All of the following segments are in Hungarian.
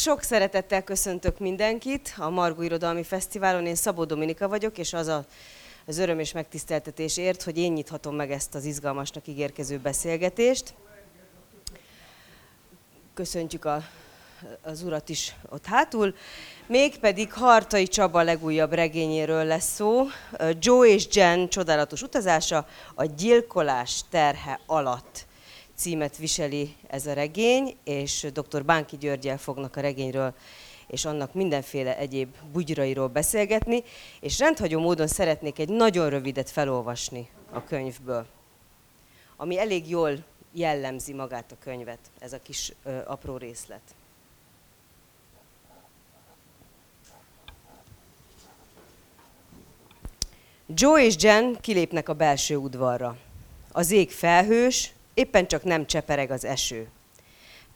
Sok szeretettel köszöntök mindenkit a Margó Irodalmi Fesztiválon. Én Szabó Dominika vagyok, és az a, az öröm és megtiszteltetés ért, hogy én nyithatom meg ezt az izgalmasnak ígérkező beszélgetést. Köszöntjük a, az urat is ott hátul. Mégpedig Hartai Csaba legújabb regényéről lesz szó. Joe és Jen csodálatos utazása a gyilkolás terhe alatt címet viseli ez a regény, és dr. Bánki Györgyel fognak a regényről és annak mindenféle egyéb bugyrairól beszélgetni, és rendhagyó módon szeretnék egy nagyon rövidet felolvasni a könyvből, ami elég jól jellemzi magát a könyvet, ez a kis ö, apró részlet. Joe és Jen kilépnek a belső udvarra. Az ég felhős, éppen csak nem csepereg az eső.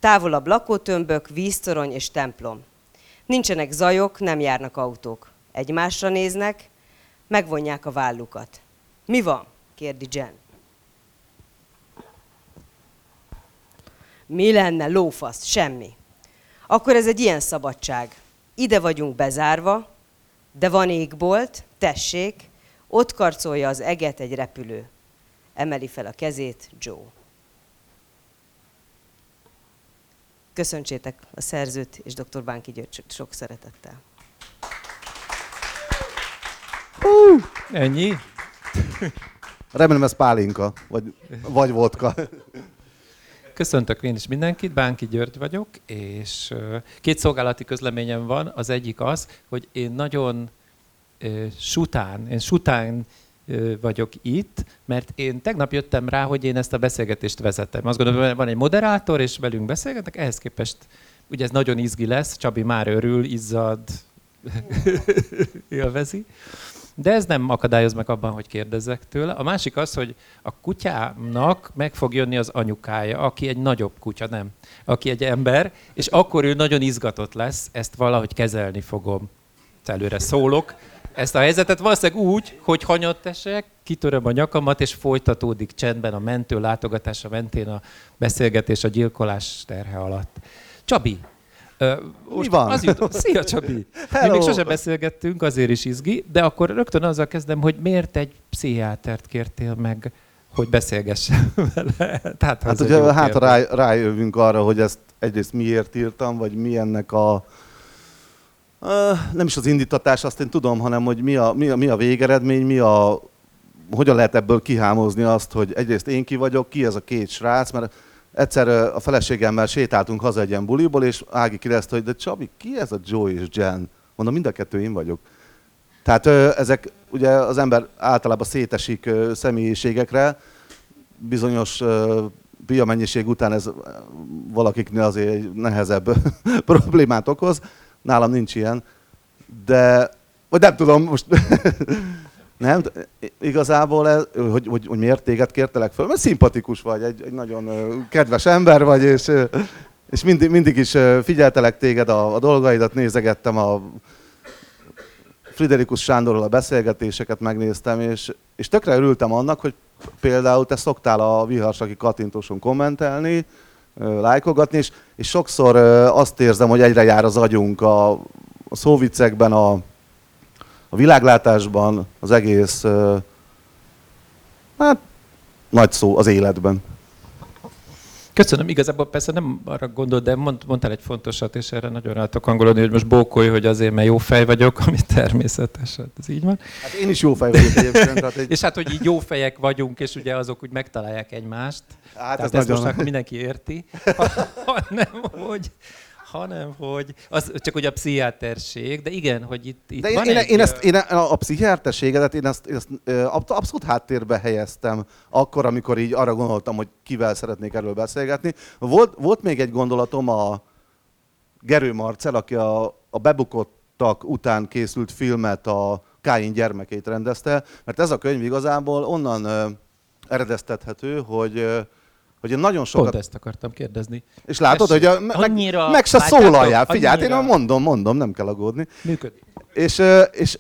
Távolabb lakótömbök, víztorony és templom. Nincsenek zajok, nem járnak autók. Egymásra néznek, megvonják a vállukat. Mi van? kérdi Jen. Mi lenne, lófasz? Semmi. Akkor ez egy ilyen szabadság. Ide vagyunk bezárva, de van égbolt, tessék, ott karcolja az eget egy repülő. Emeli fel a kezét Joe. Köszöntsétek a szerzőt és dr. Bánki György sok szeretettel. Uh, ennyi? Remélem ez pálinka, vagy, vagy vodka. Köszöntök én is mindenkit, Bánki György vagyok, és két szolgálati közleményem van. Az egyik az, hogy én nagyon sután, én sután vagyok itt, mert én tegnap jöttem rá, hogy én ezt a beszélgetést vezetem. Azt gondolom, van egy moderátor, és velünk beszélgetek, ehhez képest ugye ez nagyon izgi lesz, Csabi már örül, izzad, élvezi. De ez nem akadályoz meg abban, hogy kérdezzek tőle. A másik az, hogy a kutyának meg fog jönni az anyukája, aki egy nagyobb kutya, nem, aki egy ember, és akkor ő nagyon izgatott lesz, ezt valahogy kezelni fogom. Előre szólok ezt a helyzetet valószínűleg úgy, hogy hanyat esek, kitöröm a nyakamat, és folytatódik csendben a mentő látogatása mentén a beszélgetés a gyilkolás terhe alatt. Csabi, most Mi van? Az jut, szia Csabi! Mi még sosem beszélgettünk, azért is izgi, de akkor rögtön azzal kezdem, hogy miért egy pszichiátert kértél meg, hogy beszélgessen vele. Tehát, hát ugye hát rá, rájövünk arra, hogy ezt egyrészt miért írtam, vagy mi ennek a nem is az indítatás, azt én tudom, hanem hogy mi a, mi a, mi a végeredmény, mi a, hogyan lehet ebből kihámozni azt, hogy egyrészt én ki vagyok, ki ez a két srác, mert egyszer a feleségemmel sétáltunk haza egy ilyen buliból, és Ági kérdezte, hogy de Csabi, ki ez a Joe és Jen? Mondom, mind a kettő én vagyok. Tehát ezek ugye az ember általában szétesik személyiségekre, bizonyos mennyiség után ez valakiknél azért nehezebb problémát okoz. Nálam nincs ilyen. De, vagy nem tudom, most nem, igazából, ez, hogy, hogy, hogy miért téged kértelek föl, mert szimpatikus vagy, egy, egy nagyon kedves ember vagy, és, és mindig, mindig is figyeltelek téged a, a dolgaidat, nézegettem a Friderikus Sándorral a beszélgetéseket megnéztem, és, és tökre örültem annak, hogy például te szoktál a Viharsaki Katintóson kommentelni, lájkogatni, és, és sokszor azt érzem, hogy egyre jár az agyunk a, a szóvicekben, a, a világlátásban, az egész, hát nagy szó az életben. Köszönöm, igazából persze nem arra gondol, de mond, mondtál egy fontosat, és erre nagyon rá tudok angolodni, hogy most bókolj, hogy azért, mert jó fej vagyok, ami természetes, hát ez így van. Hát én is jó fej vagyok egyébként. Tehát egy... és hát, hogy így jó fejek vagyunk, és ugye azok úgy megtalálják egymást. Hát tehát ez most már mindenki érti, hanem hogy hanem hogy az csak hogy a pszichiáterség, de igen, hogy itt, itt de van én, egy... én, ezt, én a pszichiáterségedet én ezt, én ezt abszolút háttérbe helyeztem akkor, amikor így arra gondoltam, hogy kivel szeretnék erről beszélgetni. Volt, volt még egy gondolatom a Gerő Marcel, aki a, a bebukottak után készült filmet, a Káin gyermekét rendezte, mert ez a könyv igazából onnan eredeztethető, hogy hogy én nagyon sokat... Pont ezt akartam kérdezni. És látod, hogy a, meg, annyira meg se szólaljál. Figyelj, hát én mondom, mondom, nem kell aggódni. Működik. És, és,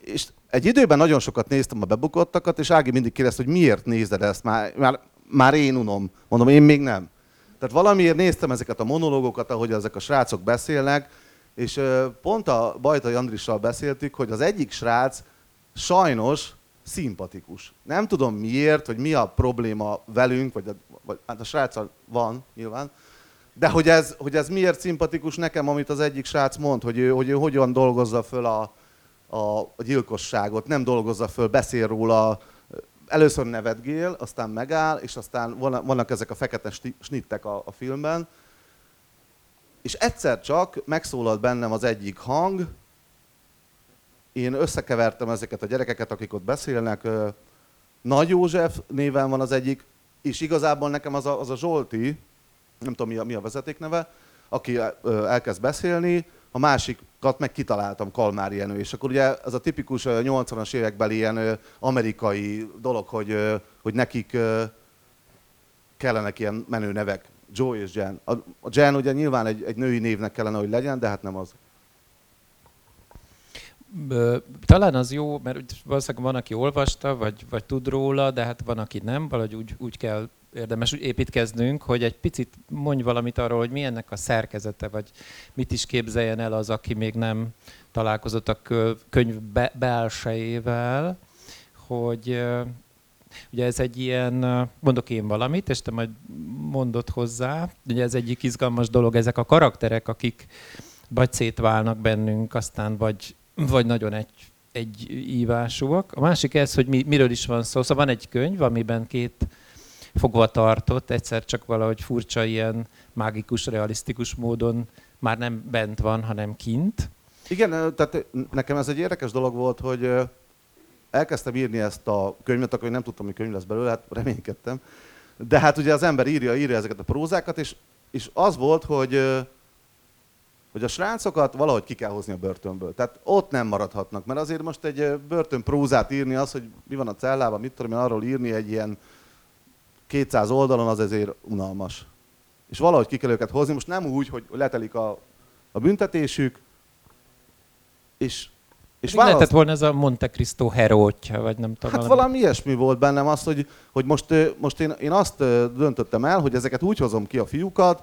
és egy időben nagyon sokat néztem a bebukottakat, és Ági mindig kérdezte, hogy miért nézed ezt, már, már, már én unom. Mondom, én még nem. Tehát valamiért néztem ezeket a monológokat, ahogy ezek a srácok beszélnek, és pont a Bajtai Andrissal beszéltük, hogy az egyik srác sajnos szimpatikus. Nem tudom miért, hogy mi a probléma velünk, vagy, a, vagy hát a sráccal van nyilván, de hogy ez, hogy ez miért szimpatikus nekem, amit az egyik srác mond, hogy ő, hogy ő hogyan dolgozza föl a, a, a gyilkosságot, nem dolgozza föl, beszél róla, először nevetgél, aztán megáll, és aztán vannak ezek a fekete snittek a, a filmben, és egyszer csak megszólalt bennem az egyik hang, én összekevertem ezeket a gyerekeket, akik ott beszélnek, Nagy József néven van az egyik, és igazából nekem az a, az a Zsolti, nem tudom mi a, mi a vezetékneve, aki elkezd beszélni, a másikat meg kitaláltam, Kalmár Jenő. És akkor ugye ez a tipikus 80-as évekbeli ilyen amerikai dolog, hogy, hogy nekik kellenek ilyen menő nevek. Joe és Jen. A, Jen ugye nyilván egy, egy női névnek kellene, hogy legyen, de hát nem az. Talán az jó, mert valószínűleg van, aki olvasta, vagy, vagy tud róla, de hát van, aki nem, valahogy úgy, úgy kell érdemes úgy építkeznünk, hogy egy picit mondj valamit arról, hogy milyennek a szerkezete, vagy mit is képzeljen el az, aki még nem találkozott a könyv be, belsejével, hogy ugye ez egy ilyen, mondok én valamit, és te majd mondod hozzá, ugye ez egyik izgalmas dolog, ezek a karakterek, akik vagy szétválnak bennünk, aztán vagy, vagy nagyon egy, egy ívásúak. A másik ez, hogy mi, miről is van szó. Szóval van egy könyv, amiben két fogva tartott, egyszer csak valahogy furcsa, ilyen mágikus, realisztikus módon már nem bent van, hanem kint. Igen, tehát nekem ez egy érdekes dolog volt, hogy elkezdtem írni ezt a könyvet, akkor nem tudtam, hogy könyv lesz belőle, hát reménykedtem. De hát ugye az ember írja, írja ezeket a prózákat, és, és az volt, hogy, hogy a srácokat valahogy ki kell hozni a börtönből. Tehát ott nem maradhatnak, mert azért most egy börtön prózát írni, az, hogy mi van a cellában, mit tudom én arról írni egy ilyen 200 oldalon az ezért unalmas. És valahogy ki kell őket hozni, most nem úgy, hogy letelik a, a büntetésük, és és választ... Lehetett volna ez a Monte Cristo herótja, vagy nem tudom. Hát valami, valami ilyesmi volt bennem az, hogy, hogy most, most én, én azt döntöttem el, hogy ezeket úgy hozom ki a fiúkat,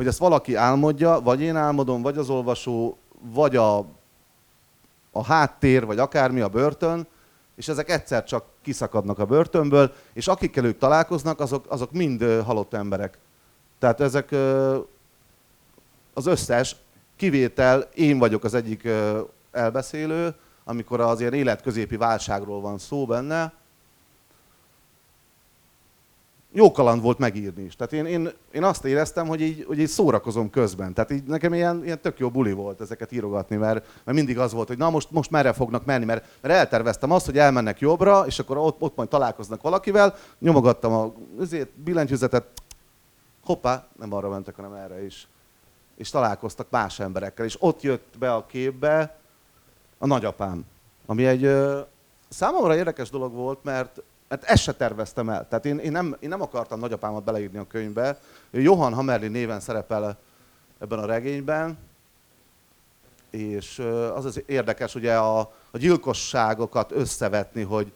hogy ezt valaki álmodja, vagy én álmodom, vagy az olvasó, vagy a, a háttér, vagy akármi a börtön, és ezek egyszer csak kiszakadnak a börtönből, és akikkel ők találkoznak, azok, azok mind halott emberek. Tehát ezek az összes kivétel, én vagyok az egyik elbeszélő, amikor az ilyen életközépi válságról van szó benne, jó kaland volt megírni is. Tehát én, én, én azt éreztem, hogy így, hogy így szórakozom közben. Tehát így nekem ilyen, ilyen tök jó buli volt ezeket írogatni, mert, mert mindig az volt, hogy na most, most merre fognak menni, mert, mert elterveztem azt, hogy elmennek jobbra, és akkor ott, ott majd találkoznak valakivel, nyomogattam a azért, billentyűzetet, hoppá, nem arra mentek, hanem erre is. És találkoztak más emberekkel, és ott jött be a képbe a nagyapám, ami egy számomra érdekes dolog volt, mert mert ezt se terveztem el. Tehát én, én, nem, én nem akartam nagyapámat beleírni a könyvbe. Ő Johan Hamerli néven szerepel ebben a regényben, és az az érdekes ugye a, a gyilkosságokat összevetni, hogy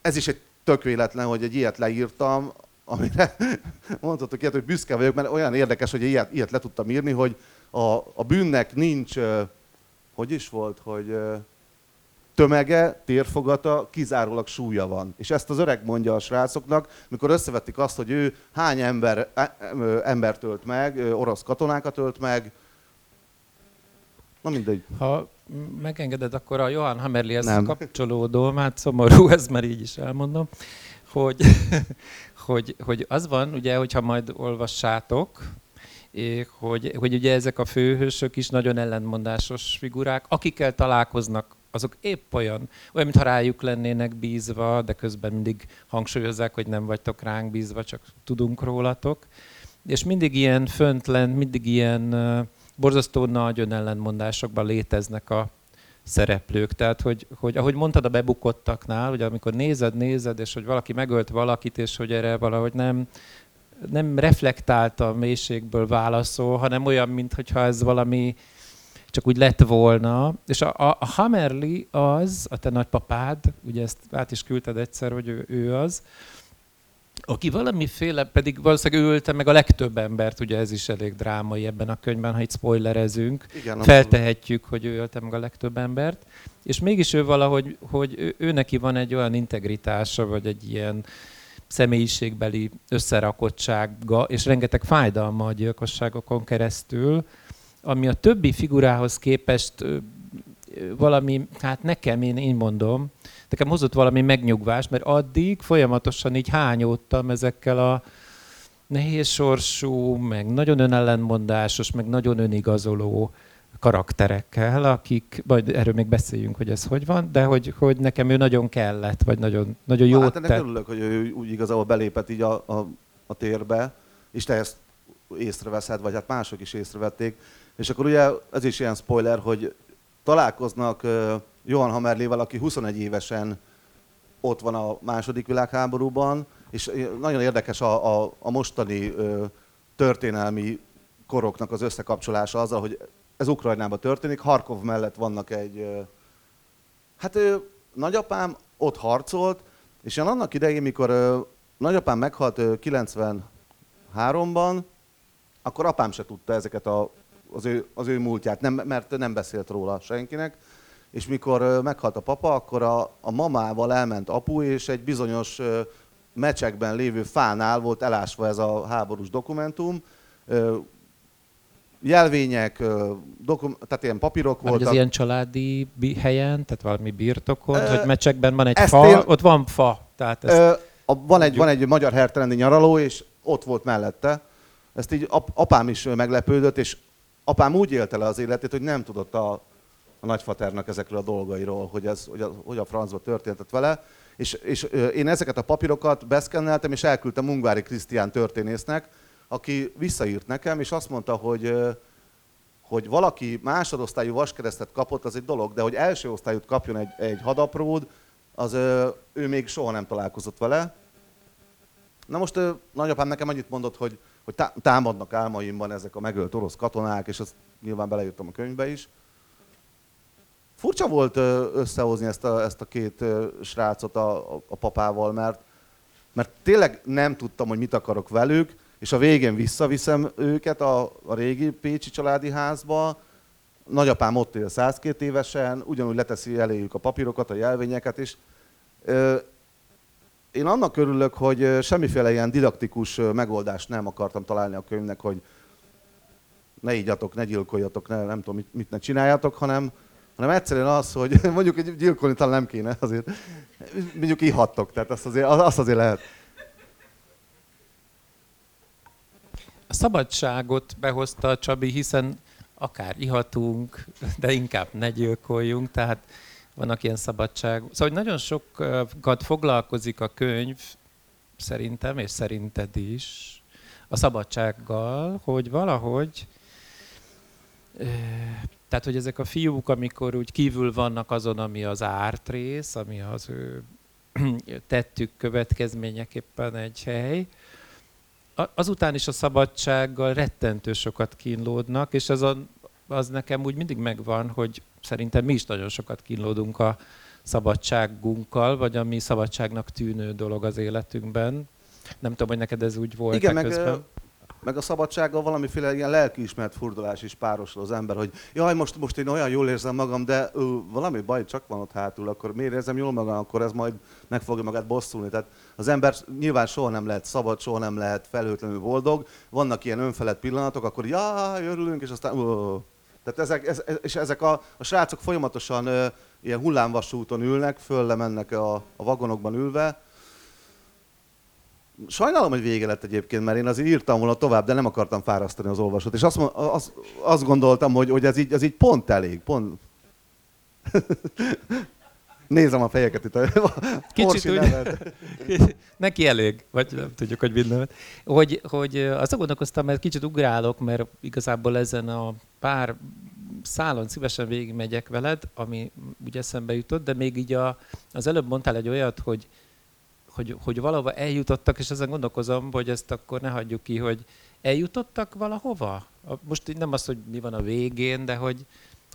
ez is egy tök véletlen, hogy egy ilyet leírtam, amire mondhatok ilyet, hogy büszke vagyok, mert olyan érdekes, hogy ilyet, ilyet le tudtam írni, hogy a, a bűnnek nincs, hogy is volt, hogy tömege, térfogata, kizárólag súlya van. És ezt az öreg mondja a srácoknak, mikor összevetik azt, hogy ő hány ember, e, ember tölt meg, orosz katonákat ölt meg. Na mindegy. Ha megengeded, akkor a Johan Hammerli Nem. kapcsolódó, hát szomorú, ez már így is elmondom, hogy, hogy, hogy az van, ugye, hogyha majd olvassátok, hogy, hogy ugye ezek a főhősök is nagyon ellentmondásos figurák, akikkel találkoznak azok épp olyan, olyan, mintha rájuk lennének bízva, de közben mindig hangsúlyozzák, hogy nem vagytok ránk bízva, csak tudunk rólatok. És mindig ilyen föntlen, mindig ilyen borzasztó nagy önellentmondásokban léteznek a szereplők. Tehát, hogy, hogy ahogy mondtad a bebukottaknál, hogy amikor nézed, nézed, és hogy valaki megölt valakit, és hogy erre valahogy nem, nem reflektált a mélységből válaszol, hanem olyan, mintha ez valami csak úgy lett volna. És a, a, a Hammerly az, a te nagypapád, ugye ezt át is küldted egyszer, hogy ő, ő az, aki valamiféle, pedig valószínűleg ő ölte meg a legtöbb embert, ugye ez is elég drámai ebben a könyvben, ha itt spoilerezünk, Igen, feltehetjük, hogy ő ölte meg a legtöbb embert, és mégis ő valahogy, hogy ő, ő neki van egy olyan integritása, vagy egy ilyen személyiségbeli összerakottsága, és rengeteg fájdalma a gyilkosságokon keresztül, ami a többi figurához képest valami, hát nekem, én így mondom, nekem hozott valami megnyugvás, mert addig folyamatosan így hányódtam ezekkel a nehéz sorsú, meg nagyon önellenmondásos, meg nagyon önigazoló karakterekkel, akik, majd erről még beszéljünk, hogy ez hogy van, de hogy, hogy nekem ő nagyon kellett, vagy nagyon, nagyon jó hát ennek örülök, hogy ő úgy igazából belépett így a, a, a térbe, és te ezt észreveszed, vagy hát mások is észrevették. És akkor ugye ez is ilyen spoiler, hogy találkoznak Johan Hammerlével, aki 21 évesen ott van a második világháborúban, és nagyon érdekes a, a, a mostani történelmi koroknak az összekapcsolása azzal, hogy ez Ukrajnában történik, Harkov mellett vannak egy... Hát nagyapám ott harcolt, és én annak idején, mikor nagyapám meghalt 93-ban, akkor apám se tudta ezeket a, az, ő, az ő múltját, nem, mert nem beszélt róla senkinek. És mikor meghalt a papa, akkor a, a mamával elment apu, és egy bizonyos mecsekben lévő fánál volt elásva ez a háborús dokumentum, jelvények, dokum, tehát ilyen papírok voltak. az ilyen családi helyen, tehát valami birtokon, e, hogy mecsekben van egy fa, én, ott van fa. Tehát ezt e, a, van, egy, van egy magyar hertelendi nyaraló, és ott volt mellette. Ezt így ap, apám is meglepődött, és apám úgy élte le az életét, hogy nem tudott a, a nagyfaternak ezekről a dolgairól, hogy, ez, hogy, a, hogy a francba történtett vele. És, és én ezeket a papírokat beszkenneltem, és elküldtem Ungvári Krisztián történésznek, aki visszaírt nekem, és azt mondta, hogy, hogy valaki másodosztályú vaskeresztet kapott, az egy dolog, de hogy első osztályút kapjon egy, egy hadapród, az ő még soha nem találkozott vele. Na most nagyapám nekem annyit mondott, hogy, hogy támadnak álmaimban ezek a megölt orosz katonák, és azt nyilván beleírtam a könyvbe is. Furcsa volt összehozni ezt a, ezt a két srácot a, a papával, mert, mert tényleg nem tudtam, hogy mit akarok velük, és a végén visszaviszem őket a, a régi Pécsi családi házba, nagyapám ott él 102 évesen, ugyanúgy leteszi eléjük a papírokat, a jelvényeket, és én annak örülök, hogy semmiféle ilyen didaktikus megoldást nem akartam találni a könyvnek, hogy ne ígyatok, ne gyilkoljatok, ne, nem tudom, mit, mit ne csináljatok, hanem, hanem egyszerűen az, hogy mondjuk gyilkolni talán nem kéne, azért mondjuk ihattok, tehát azt azért, azt azért lehet. A szabadságot behozta Csabi, hiszen akár ihatunk, de inkább ne gyilkoljunk, tehát vannak ilyen szabadság. Szóval nagyon sokat foglalkozik a könyv, szerintem, és szerinted is, a szabadsággal, hogy valahogy, tehát, hogy ezek a fiúk, amikor úgy kívül vannak azon, ami az árt rész, ami az ő tettük következményeképpen egy hely, azután is a szabadsággal rettentő sokat kínlódnak, és az, a, az nekem úgy mindig megvan, hogy szerintem mi is nagyon sokat kínlódunk a szabadságunkkal, vagy ami szabadságnak tűnő dolog az életünkben. Nem tudom, hogy neked ez úgy volt Igen, meg, közben meg a szabadsággal valamiféle ilyen lelkiismert furdalás is párosul az ember, hogy jaj, most, most én olyan jól érzem magam, de ö, valami baj csak van ott hátul, akkor miért érzem jól magam, akkor ez majd meg fogja magát bosszulni. Tehát az ember nyilván soha nem lehet szabad, soha nem lehet felhőtlenül boldog. Vannak ilyen önfelett pillanatok, akkor jaj, örülünk, és aztán ö, tehát ezek, ez, és ezek a, a srácok folyamatosan ö, ilyen hullámvasúton ülnek, föl mennek a, a vagonokban ülve, Sajnálom, hogy vége lett egyébként, mert én azért írtam volna tovább, de nem akartam fárasztani az olvasót. És azt, azt, azt gondoltam, hogy, hogy ez, így, ez így pont elég. Pont... Nézem a fejeket itt a Kicsit úgy, neki elég, vagy nem tudjuk, hogy minden. Hogy, hogy azt gondolkoztam, mert kicsit ugrálok, mert igazából ezen a pár szálon szívesen végigmegyek veled, ami ugye eszembe jutott, de még így a, az előbb mondtál egy olyat, hogy, hogy, hogy valahova eljutottak, és ezen gondolkozom, hogy ezt akkor ne hagyjuk ki, hogy eljutottak valahova? Most nem az, hogy mi van a végén, de hogy,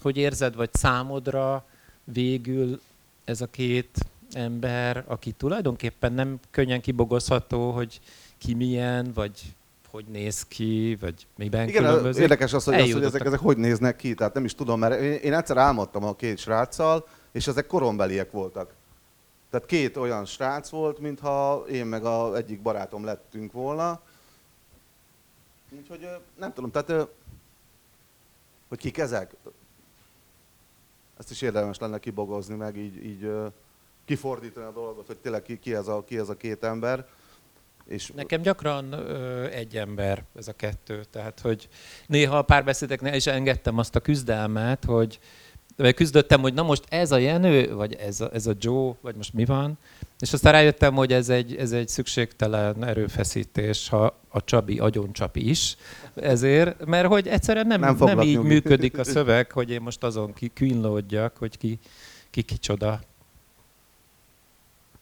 hogy érzed, vagy számodra végül ez a két ember, aki tulajdonképpen nem könnyen kibogozható, hogy ki milyen, vagy hogy néz ki, vagy miben Igen, különbözik. érdekes az, hogy, az, hogy ezek, ezek hogy néznek ki, tehát nem is tudom, mert én, én egyszer álmodtam a két sráccal, és ezek korombeliek voltak. Tehát két olyan srác volt, mintha én meg a egyik barátom lettünk volna. Úgyhogy nem tudom, tehát hogy kik ezek? Ezt is érdemes lenne kibogozni, meg így, így kifordítani a dolgot, hogy tényleg ki, ki, ez, a, ki ez a két ember. És Nekem gyakran ö, egy ember ez a kettő, tehát hogy néha a párbeszédeknél is engedtem azt a küzdelmet, hogy vagy küzdöttem, hogy na most ez a Jenő, vagy ez a, ez a Joe, vagy most mi van, és aztán rájöttem, hogy ez egy, ez egy szükségtelen erőfeszítés, ha a Csabi agyoncsap is, ezért, mert hogy egyszerűen nem, Nem nem, így nyugi. működik a szöveg, hogy én most azon kínlódjak, hogy ki, ki kicsoda.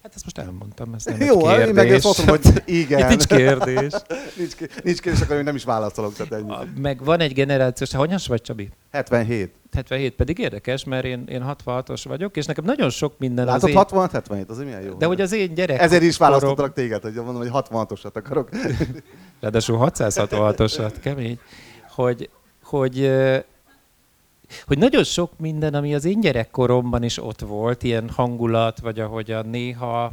Hát ezt most elmondtam, ez nem Jó, egy én meg kérdés. ezt mondom, hogy igen. Itt nincs kérdés. nincs, nincs kérdés, akkor én nem is válaszolok, tehát ennyi. A- Meg van egy generációs, te hanyas vagy Csabi? 77. 77 pedig érdekes, mert én, én 66-os vagyok, és nekem nagyon sok minden Látod, az én... 66, 77, az milyen jó. De hogy az én gyerek... Ezért is választottalak téged, hogy mondom, hogy 66-osat akarok. Ráadásul 666-osat, kemény. Hogy, hogy, hogy nagyon sok minden, ami az én gyerekkoromban is ott volt, ilyen hangulat, vagy ahogyan néha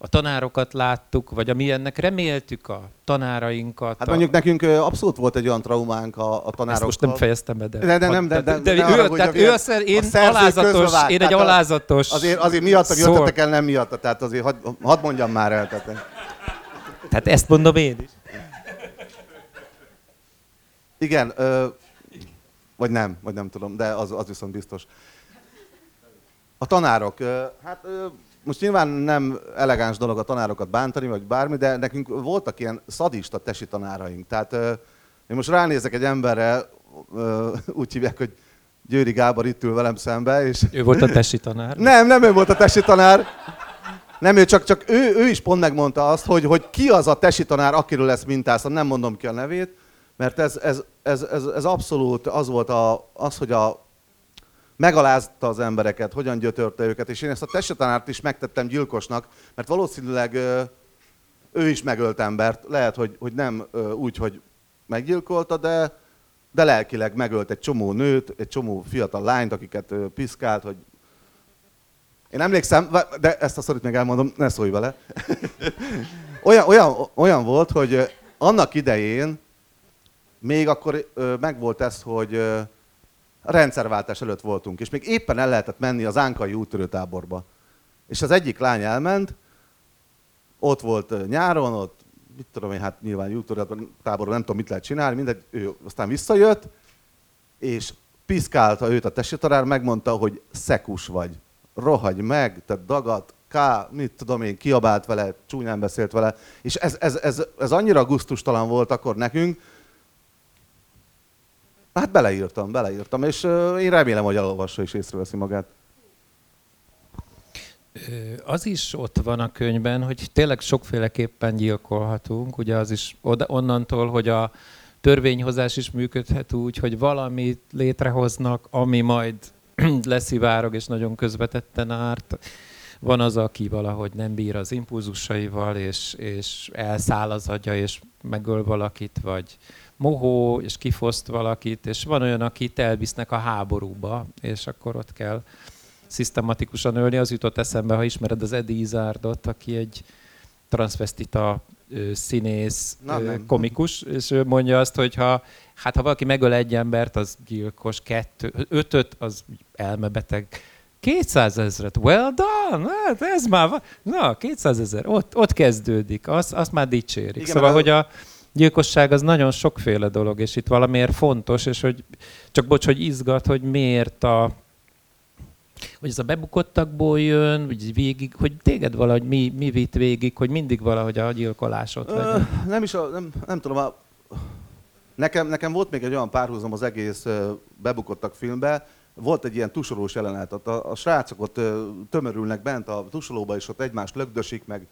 a tanárokat láttuk, vagy amilyennek reméltük a tanárainkat. Hát a- mondjuk nekünk ö, abszolút volt egy olyan traumánk a, a Ezt tanárokkal. most nem fejeztem be, de... De- de nem, de- de- de, de ne ő, haragudj, tehát hogy ő a- a szer, a én szerző alázatos, én egy a- alázatos... Azért, azért miattam Szól. jöttetek el, nem miatta, tehát azért hadd had mondjam már el. Tehát, Tehát ezt mondom én is. igen, ö, vagy nem, vagy nem tudom, de az, az viszont biztos. A tanárok, hát most nyilván nem elegáns dolog a tanárokat bántani, vagy bármi, de nekünk voltak ilyen szadista tesi tanáraink. Tehát én most ránézek egy emberre, úgy hívják, hogy Győri Gábor itt ül velem szembe, és Ő volt a tesi tanár. nem, nem ő volt a tesi tanár. Nem ő, csak, csak ő, ő is pont megmondta azt, hogy, hogy ki az a tesi tanár, akiről lesz mintáztam, nem mondom ki a nevét, mert ez, ez, ez, ez, ez abszolút az volt a, az, hogy a, megalázta az embereket, hogyan gyötörte őket, és én ezt a tesi tanárt is megtettem gyilkosnak, mert valószínűleg ő is megölt embert, lehet, hogy, hogy nem úgy, hogy meggyilkolta, de, de lelkileg megölt egy csomó nőt, egy csomó fiatal lányt, akiket piszkált, hogy én emlékszem, de ezt a szorít még elmondom, ne szólj vele. olyan, olyan, olyan volt, hogy annak idején még akkor megvolt ez, hogy a rendszerváltás előtt voltunk, és még éppen el lehetett menni az Ánkai úttörőtáborba. És az egyik lány elment, ott volt nyáron, ott mit tudom én, hát nyilván úttörőtáborban nem tudom, mit lehet csinálni, mindegy, ő aztán visszajött, és piszkálta őt a tesitarár, megmondta, hogy szekus vagy, rohagy meg, te dagat, ká, mit tudom én, kiabált vele, csúnyán beszélt vele, és ez, ez, ez, ez annyira gusztustalan volt akkor nekünk, Hát beleírtam, beleírtam, és én remélem, hogy elolvassa és észreveszi magát. Az is ott van a könyvben, hogy tényleg sokféleképpen gyilkolhatunk. Ugye az is onnantól, hogy a törvényhozás is működhet úgy, hogy valamit létrehoznak, ami majd leszivárog és nagyon közvetetten árt. Van az, aki valahogy nem bír az impulzusaival, és, és elszáll az agya, és megöl valakit, vagy mohó, és kifoszt valakit, és van olyan, akit elvisznek a háborúba, és akkor ott kell szisztematikusan ölni. Az jutott eszembe, ha ismered az Eddie Izzardot, aki egy transvestita színész, Na, nem. komikus, és ő mondja azt, hogy ha, hát ha valaki megöl egy embert, az gyilkos, kettő, ötöt, az elmebeteg. 200 ezret, well done, hát ez már van. Na, 200 ezer, ott, ott kezdődik, azt, azt már dicsérik. Igen, szóval, mert hogy a gyilkosság az nagyon sokféle dolog, és itt valamiért fontos, és hogy csak bocs, hogy izgat, hogy miért a hogy ez a bebukottakból jön, vagy végig, hogy téged valahogy mi, mi vitt végig, hogy mindig valahogy a gyilkolásot Ö, legyen. nem is, a, nem, nem tudom, a, nekem, nekem volt még egy olyan párhuzam az egész ö, bebukottak filmbe, volt egy ilyen tusolós jelenet, ott a, a srácok ott ö, tömörülnek bent a tusolóba, és ott egymást lögdösik, meg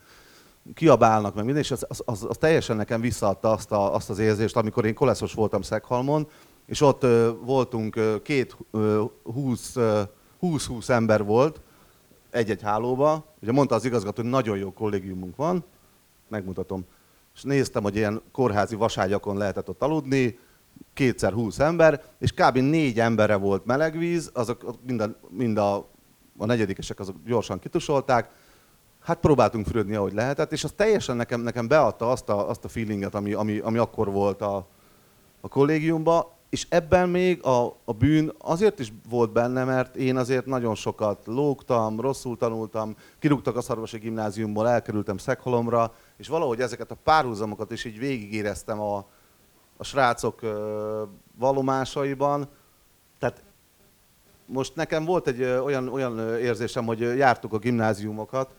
kiabálnak, meg minden, és az, az, az, az teljesen nekem visszaadta azt, a, azt az érzést, amikor én koleszos voltam Szeghalmon, és ott ö, voltunk ö, két ö, 20, ö, 20-20 ember volt, egy-egy hálóba. Ugye mondta az igazgató, hogy nagyon jó kollégiumunk van, megmutatom. És néztem, hogy ilyen kórházi vaságyakon lehetett ott aludni, kétszer húsz ember, és kb. négy emberre volt melegvíz, azok mind a, mind a, a negyedikesek azok gyorsan kitusolták, hát próbáltunk fürödni, ahogy lehetett, és az teljesen nekem, nekem beadta azt a, azt a feelinget, ami, ami, ami akkor volt a, a kollégiumban, és ebben még a, a bűn azért is volt benne, mert én azért nagyon sokat lógtam, rosszul tanultam, kirúgtak a Szarvasi Gimnáziumból, elkerültem Szekholomra, és valahogy ezeket a párhuzamokat is így végigéreztem a, a srácok ö, valomásaiban. Tehát most nekem volt egy olyan, olyan érzésem, hogy jártuk a gimnáziumokat,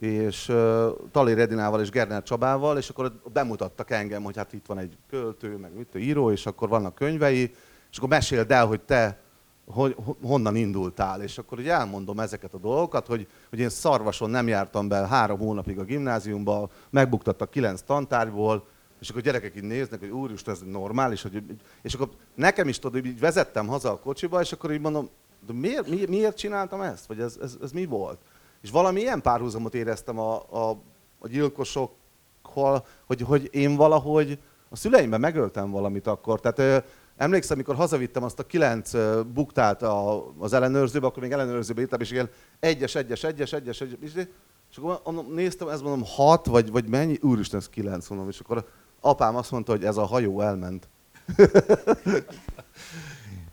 és uh, Talér Edinával és Gerner Csabával, és akkor bemutattak engem, hogy hát itt van egy költő, meg mit, író, és akkor vannak könyvei, és akkor meséld el, hogy te hogy, honnan indultál, és akkor ugye elmondom ezeket a dolgokat, hogy, hogy én szarvason nem jártam be három hónapig a gimnáziumba, megbuktattak kilenc tantárgyból, és akkor a gyerekek így néznek, hogy úristen, ez normális, hogy, és akkor nekem is tudod, így vezettem haza a kocsiba, és akkor így mondom, de miért, miért, miért csináltam ezt? Vagy ez, ez, ez mi volt? És valami ilyen párhuzamot éreztem a, a, a gyilkosokkal, hogy, hogy én valahogy a szüleimben megöltem valamit akkor. Tehát ö, emlékszem, amikor hazavittem azt a kilenc buktát a, az ellenőrzőbe, akkor még ellenőrzőbe írtam, és igen, egyes, egyes, egyes, egyes, egyes, és, és akkor néztem, ez mondom hat, vagy, vagy mennyi? Úristen, ez kilenc, mondom, és akkor apám azt mondta, hogy ez a hajó elment.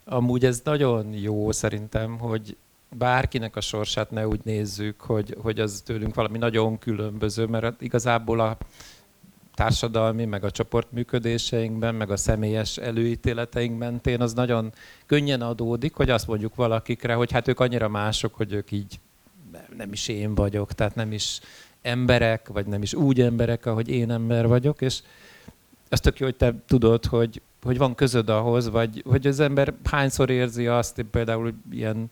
Amúgy ez nagyon jó szerintem, hogy bárkinek a sorsát ne úgy nézzük, hogy, hogy az tőlünk valami nagyon különböző, mert igazából a társadalmi, meg a csoportműködéseinkben, meg a személyes előítéleteink mentén az nagyon könnyen adódik, hogy azt mondjuk valakikre, hogy hát ők annyira mások, hogy ők így nem is én vagyok, tehát nem is emberek, vagy nem is úgy emberek, ahogy én ember vagyok, és azt tök jó, hogy te tudod, hogy, hogy van közöd ahhoz, vagy hogy az ember hányszor érzi azt, például ilyen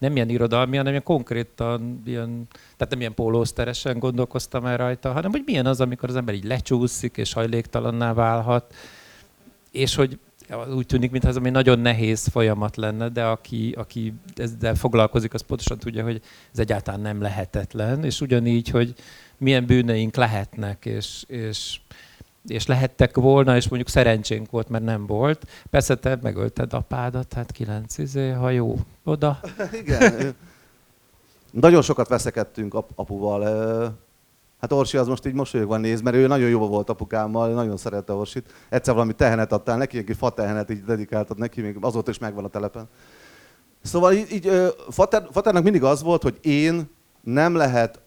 nem ilyen irodalmi, hanem ilyen konkrétan, ilyen, tehát nem ilyen pólószteresen gondolkoztam el rajta, hanem hogy milyen az, amikor az ember így lecsúszik és hajléktalanná válhat, és hogy úgy tűnik, mintha ez egy nagyon nehéz folyamat lenne, de aki, aki ezzel foglalkozik, az pontosan tudja, hogy ez egyáltalán nem lehetetlen, és ugyanígy, hogy milyen bűneink lehetnek, és, és és lehettek volna, és mondjuk szerencsénk volt, mert nem volt. Persze te megölted apádat, hát kilenc izé, ha jó, oda. Igen. Nagyon sokat veszekedtünk ap- apuval. Hát Orsi az most így mosolyogva néz, mert ő nagyon jó volt apukámmal, nagyon szerette Orsit. Egyszer valami tehenet adtál neki, egy fa tehenet így dedikáltad neki, még azóta is megvan a telepen. Szóval így, így Fater, Faternak mindig az volt, hogy én nem lehet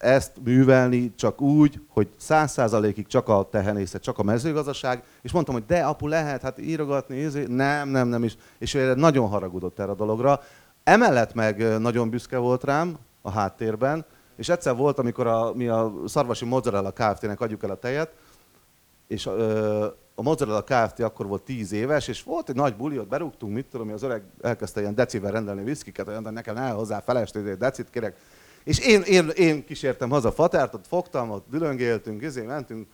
ezt művelni csak úgy, hogy száz százalékig csak a tehenészet, csak a mezőgazdaság, és mondtam, hogy de apu lehet, hát írogatni, ízé. nem, nem, nem is, és nagyon haragudott erre a dologra. Emellett meg nagyon büszke volt rám a háttérben, és egyszer volt, amikor a, mi a Szarvasi Mozzarella Kft-nek adjuk el a tejet, és a, a Mozzarella Kft. akkor volt 10 éves, és volt egy nagy buli, ott berúgtunk, mit tudom, az öreg elkezdte ilyen decivel rendelni viszkiket, olyan, de nekem el hozzá egy decit kérek, és én, én, én kísértem haza Fatárt, ott fogtam, ott dülöngéltünk, ezért mentünk.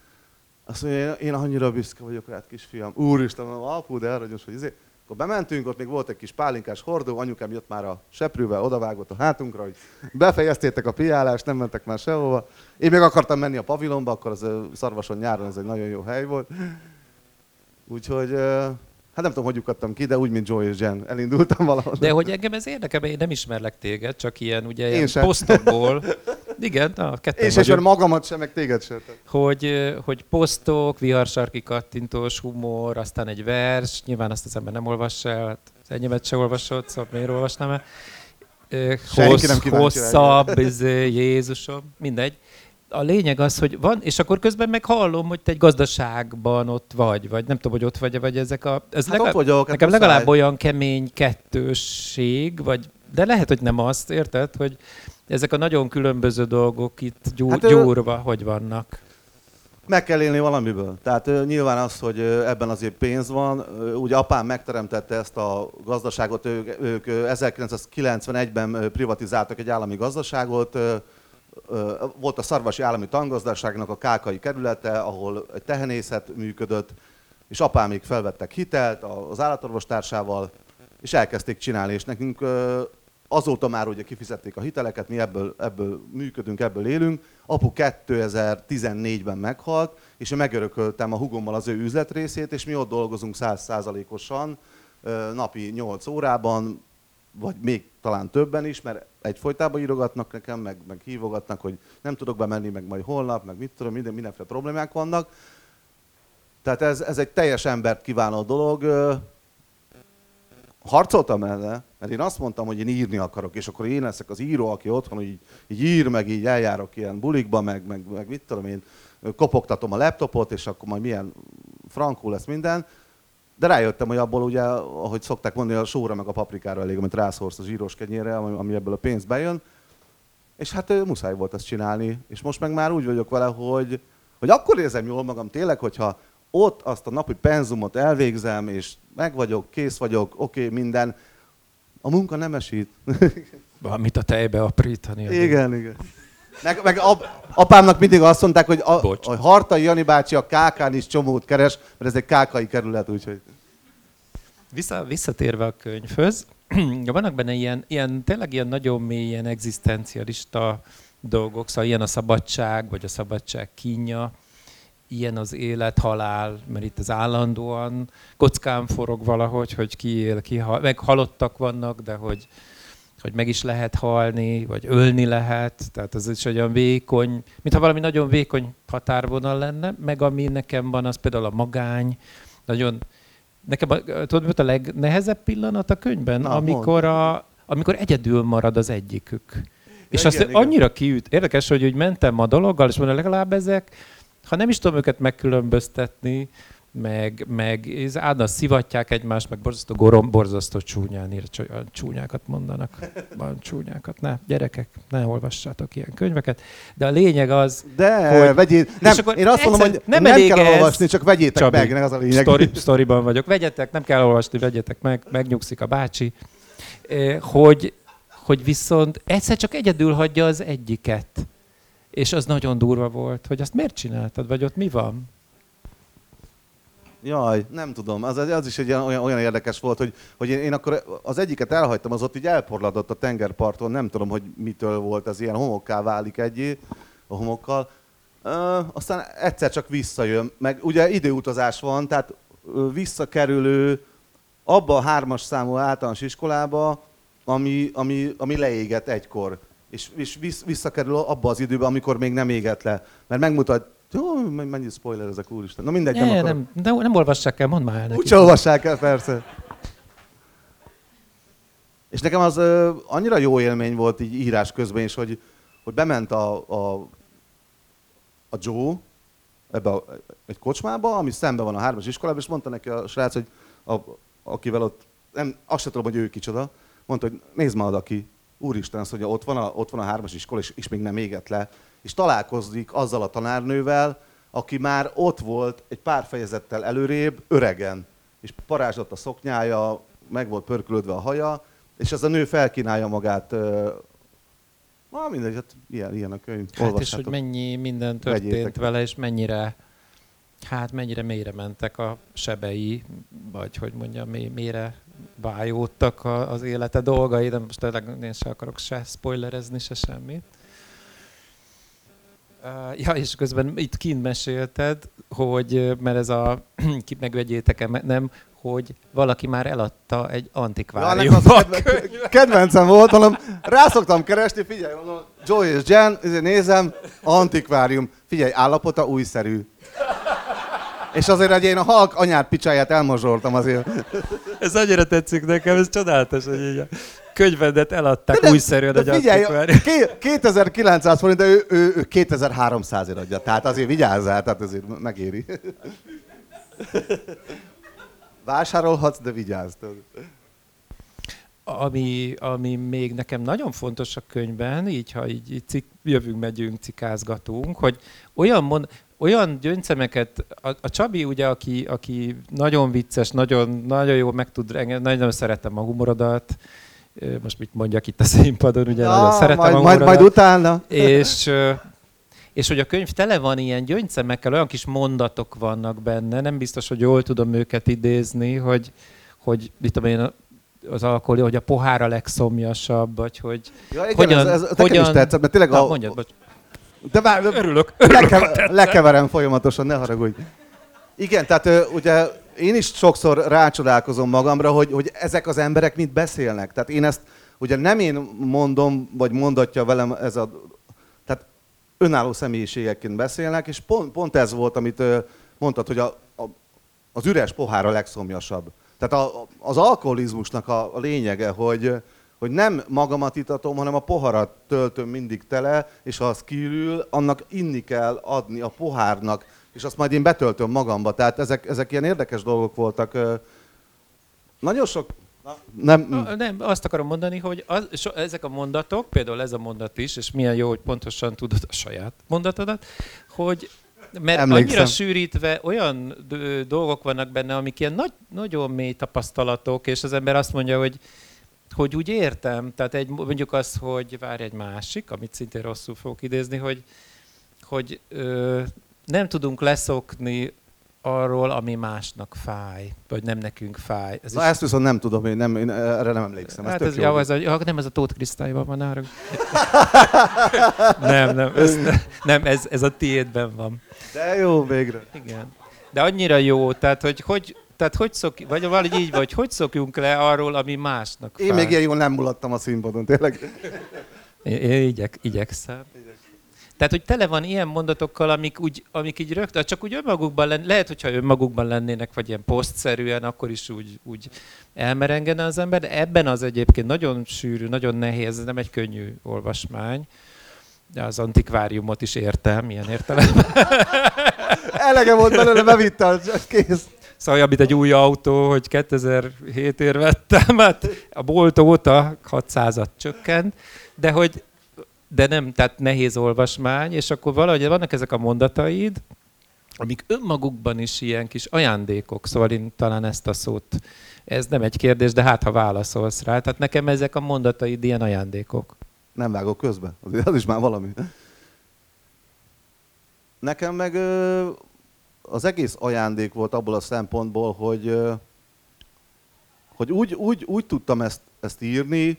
Azt mondja, én annyira büszke vagyok rád, kisfiam. Úristen, mondom, apu, de aranyos, hogy ezért. Akkor bementünk, ott még volt egy kis pálinkás hordó, anyukám jött már a seprűvel, odavágott a hátunkra, hogy befejeztétek a piálást, nem mentek már sehova. Én még akartam menni a pavilonba, akkor az Szarvason nyáron ez egy nagyon jó hely volt. Úgyhogy Hát nem tudom, hogy lyukadtam ki, de úgy, mint Joe és Jen. Elindultam valahol. De hogy engem ez érdekel, én nem ismerlek téged, csak ilyen ugye ilyen posztokból. Igen, a kettő És és magamat sem, meg téged sem. Hogy, hogy posztok, viharsarki kattintós humor, aztán egy vers, nyilván azt az ember nem olvas el, hát az enyémet se olvasott, szóval miért olvasnám el? Hossz, nem hosszabb, izé, Jézusom, mindegy a lényeg az, hogy van, és akkor közben meg hallom, hogy te egy gazdaságban ott vagy, vagy nem tudom, hogy ott vagy, vagy ezek a... Ez hát legalább, vagyok, hát nekem legalább olyan kemény kettősség, vagy, de lehet, hogy nem azt, érted, hogy ezek a nagyon különböző dolgok itt gyú, hát, gyúrva, ő... hogy vannak. Meg kell élni valamiből. Tehát nyilván az, hogy ebben azért pénz van. Ugye apám megteremtette ezt a gazdaságot, ők, ők 1991-ben privatizáltak egy állami gazdaságot, volt a Szarvasi Állami Tangazdaságnak a Kákai kerülete, ahol egy tehenészet működött, és apámék felvettek hitelt az állatorvostársával, és elkezdték csinálni, és nekünk azóta már ugye kifizették a hiteleket, mi ebből, ebből működünk, ebből élünk. Apu 2014-ben meghalt, és én megörököltem a hugommal az ő üzletrészét, és mi ott dolgozunk 100%-osan, napi 8 órában, vagy még talán többen is, mert egyfolytában írogatnak nekem, meg, meg hívogatnak, hogy nem tudok bemenni, meg majd holnap, meg mit tudom, minden, mindenféle problémák vannak. Tehát ez, ez egy teljes embert kívánó dolog. Harcoltam ellene, mert én azt mondtam, hogy én írni akarok, és akkor én leszek az író, aki otthon így, így ír, meg így eljárok ilyen bulikba, meg, meg, meg mit tudom én, kopogtatom a laptopot, és akkor majd milyen frankul lesz minden. De rájöttem, hogy abból ugye, ahogy szokták mondani, a sóra meg a paprikára elég, amit rászorsz a zsíros kenyérre, ami ebből a pénz bejön. És hát muszáj volt ezt csinálni. És most meg már úgy vagyok vele, hogy, hogy akkor érzem jól magam tényleg, hogyha ott azt a napi penzumot elvégzem, és meg vagyok, kész vagyok, oké, okay, minden. A munka nem esít. Valamit a tejbe aprítani. Igen, igen. Meg, meg apámnak mindig azt mondták, hogy a, a Hartai Jani bácsi a Kákán is csomót keres, mert ez egy kákai kerület, úgyhogy... Vissza, visszatérve a könyvhöz, vannak benne ilyen, ilyen, tényleg ilyen nagyon mélyen egzisztencialista dolgok, szóval ilyen a szabadság, vagy a szabadság kínja, ilyen az élet, halál, mert itt az állandóan kockán forog valahogy, hogy ki él, ki hal, meg halottak vannak, de hogy, hogy meg is lehet halni, vagy ölni lehet, tehát ez is olyan vékony, mintha valami nagyon vékony határvonal lenne, meg ami nekem van, az például a magány, nagyon, nekem a, tudod, mi a legnehezebb pillanat a könyvben? Na, amikor, a, amikor egyedül marad az egyikük. És ja, azt igen, annyira igen. kiüt. Érdekes, hogy úgy mentem a dologgal, és mondom, legalább ezek, ha nem is tudom őket megkülönböztetni, meg, meg állandóan szivatják egymást, meg borzasztó gorom, borzasztó csúnyán ír, csúnyákat mondanak. Van csúnyákat. Ne, gyerekek, ne olvassátok ilyen könyveket. De a lényeg az, De, hogy... vegyél, nem, akkor én azt mondom, hogy nem, nem kell ez, olvasni, csak vegyétek Csabi, meg, ez a lényeg. Story, storyban vagyok. Vegyetek, nem kell olvasni, vegyetek meg, megnyugszik a bácsi. Hogy, hogy viszont egyszer csak egyedül hagyja az egyiket. És az nagyon durva volt, hogy azt miért csináltad, vagy ott mi van? Jaj, nem tudom. Az, az is egy olyan, olyan érdekes volt, hogy, hogy én, én akkor az egyiket elhagytam, az ott így elporladott a tengerparton, nem tudom, hogy mitől volt, ez ilyen homokká válik egyé a homokkal. Ö, aztán egyszer csak visszajön, meg ugye időutazás van, tehát visszakerülő abba a hármas számú általános iskolába, ami, ami, ami leégett egykor. És, és visszakerül abba az időbe, amikor még nem égett le. Mert megmutat, jó, mennyi spoiler ezek, úristen. Na mindegy, nem, nem, nem, nem olvassák el, mondd már el Úgy olvassák el, persze. És nekem az uh, annyira jó élmény volt így írás közben is, hogy, hogy bement a, a, a Joe ebbe a, egy kocsmába, ami szembe van a hármas iskolában, és mondta neki a srác, hogy a, akivel ott, nem, azt sem tudom, hogy ő kicsoda, mondta, hogy nézd már aki, úristen, azt mondja, ott van a, ott van a hármas iskola, és, és még nem égett le és találkozik azzal a tanárnővel, aki már ott volt egy pár fejezettel előrébb, öregen, és parázsott a szoknyája, meg volt pörkölődve a haja, és ez a nő felkínálja magát. Na mindegy, hát ilyen, ilyen a könyv. Hát és hogy mennyi minden történt Vegyétek. vele, és mennyire, hát mennyire mélyre mentek a sebei, vagy hogy mondjam, mély, mélyre vájódtak az élete dolgai, de most tényleg én sem akarok se spoilerezni, se semmit. Ja, és közben itt kint mesélted, hogy, mert ez a, megvegyétek nem, hogy valaki már eladta egy antikváriumba. Ja, kedvencem volt, mondom, rá szoktam keresni, figyelj, mondom, Joy és Jen, nézem, antikvárium, figyelj, állapota újszerű. És azért, hogy én a halk anyát picsáját elmozsoltam azért. Ez annyira tetszik nekem, ez csodálatos, hogy így a könyvedet eladták de, újszerűen de, de figyelj, 2900 forint, de ő, ő, ő 2300 ért adja, tehát azért vigyázzál, tehát azért megéri. Vásárolhatsz, de vigyázz. Ami, ami még nekem nagyon fontos a könyvben, így ha így, így cik, jövünk, megyünk, cikázgatunk, hogy olyan, mond, olyan gyöngyszemeket, a, a Csabi ugye, aki, aki nagyon vicces, nagyon, nagyon jó meg tud, nagyon szeretem a humorodat, most mit mondjak itt a színpadon, ugye ja, nagyon szeretem majd, a majd, majd utána. És, és hogy a könyv tele van ilyen gyöngyszemekkel, olyan kis mondatok vannak benne, nem biztos, hogy jól tudom őket idézni, hogy, hogy mit tudom én, az alkohol, hogy a pohár a legszomjasabb, vagy hogy Ja, igen, hogyan, ez, ez hogyan... is tetszett, mert tényleg Na, a, mondjad, bocs. De vár, Örülök. Leke, lekeverem folyamatosan, ne haragudj. Igen, tehát ugye én is sokszor rácsodálkozom magamra, hogy, hogy ezek az emberek mit beszélnek. Tehát én ezt, ugye nem én mondom, vagy mondatja velem ez a... Tehát önálló személyiségekként beszélnek, és pont, pont ez volt, amit mondtad, hogy a, a, az üres pohár a legszomjasabb. Tehát a, az alkoholizmusnak a, a lényege, hogy, hogy nem magamat itatom, hanem a poharat töltöm mindig tele, és ha az kiürül, annak inni kell adni a pohárnak, és azt majd én betöltöm magamba. Tehát ezek, ezek ilyen érdekes dolgok voltak. Nagyon sok... Na, nem, A, nem, azt akarom mondani, hogy az, so, ezek a mondatok, például ez a mondat is, és milyen jó, hogy pontosan tudod a saját mondatodat, hogy mert Emlékszem. annyira sűrítve olyan dolgok vannak benne, amik ilyen nagy, nagyon mély tapasztalatok, és az ember azt mondja, hogy hogy úgy értem, tehát egy, mondjuk az, hogy várj egy másik, amit szintén rosszul fogok idézni, hogy, hogy ö, nem tudunk leszokni arról, ami másnak fáj, vagy nem nekünk fáj. Ez Na ezt viszont nem tudom, én, nem, én erre nem emlékszem. Ez hát tök ez, jó. ez a, ja, nem, ez a Tóth Kristályban van arra. nem, nem, ez, nem ez, ez a tiédben van. De jó, végre. Igen. De annyira jó, tehát hogy hogy, tehát hogy szok, vagy valahogy így vagy, hogy szokjunk le arról, ami másnak fáj. Én még ilyen jól nem mulattam a színpadon, tényleg. Én, én igyek, igyekszem. Tehát, hogy tele van ilyen mondatokkal, amik, úgy, amik így rögtön, csak úgy önmagukban lenn, lehet, hogyha önmagukban lennének, vagy ilyen posztszerűen, akkor is úgy, úgy elmerengene az ember, de ebben az egyébként nagyon sűrű, nagyon nehéz, nem egy könnyű olvasmány. De az antikváriumot is értem, ilyen értelemben. Elege volt belőle, bevittem, csak kész. Szóval olyan, egy új autó, hogy 2007-ért vettem, hát a bolt óta 600-at csökkent, de hogy de nem, tehát nehéz olvasmány, és akkor valahogy vannak ezek a mondataid, amik önmagukban is ilyen kis ajándékok, szóval én talán ezt a szót, ez nem egy kérdés, de hát ha válaszolsz rá, tehát nekem ezek a mondataid ilyen ajándékok. Nem vágok közbe, azért az is már valami. Nekem meg az egész ajándék volt abból a szempontból, hogy, hogy úgy, úgy, úgy tudtam ezt, ezt írni,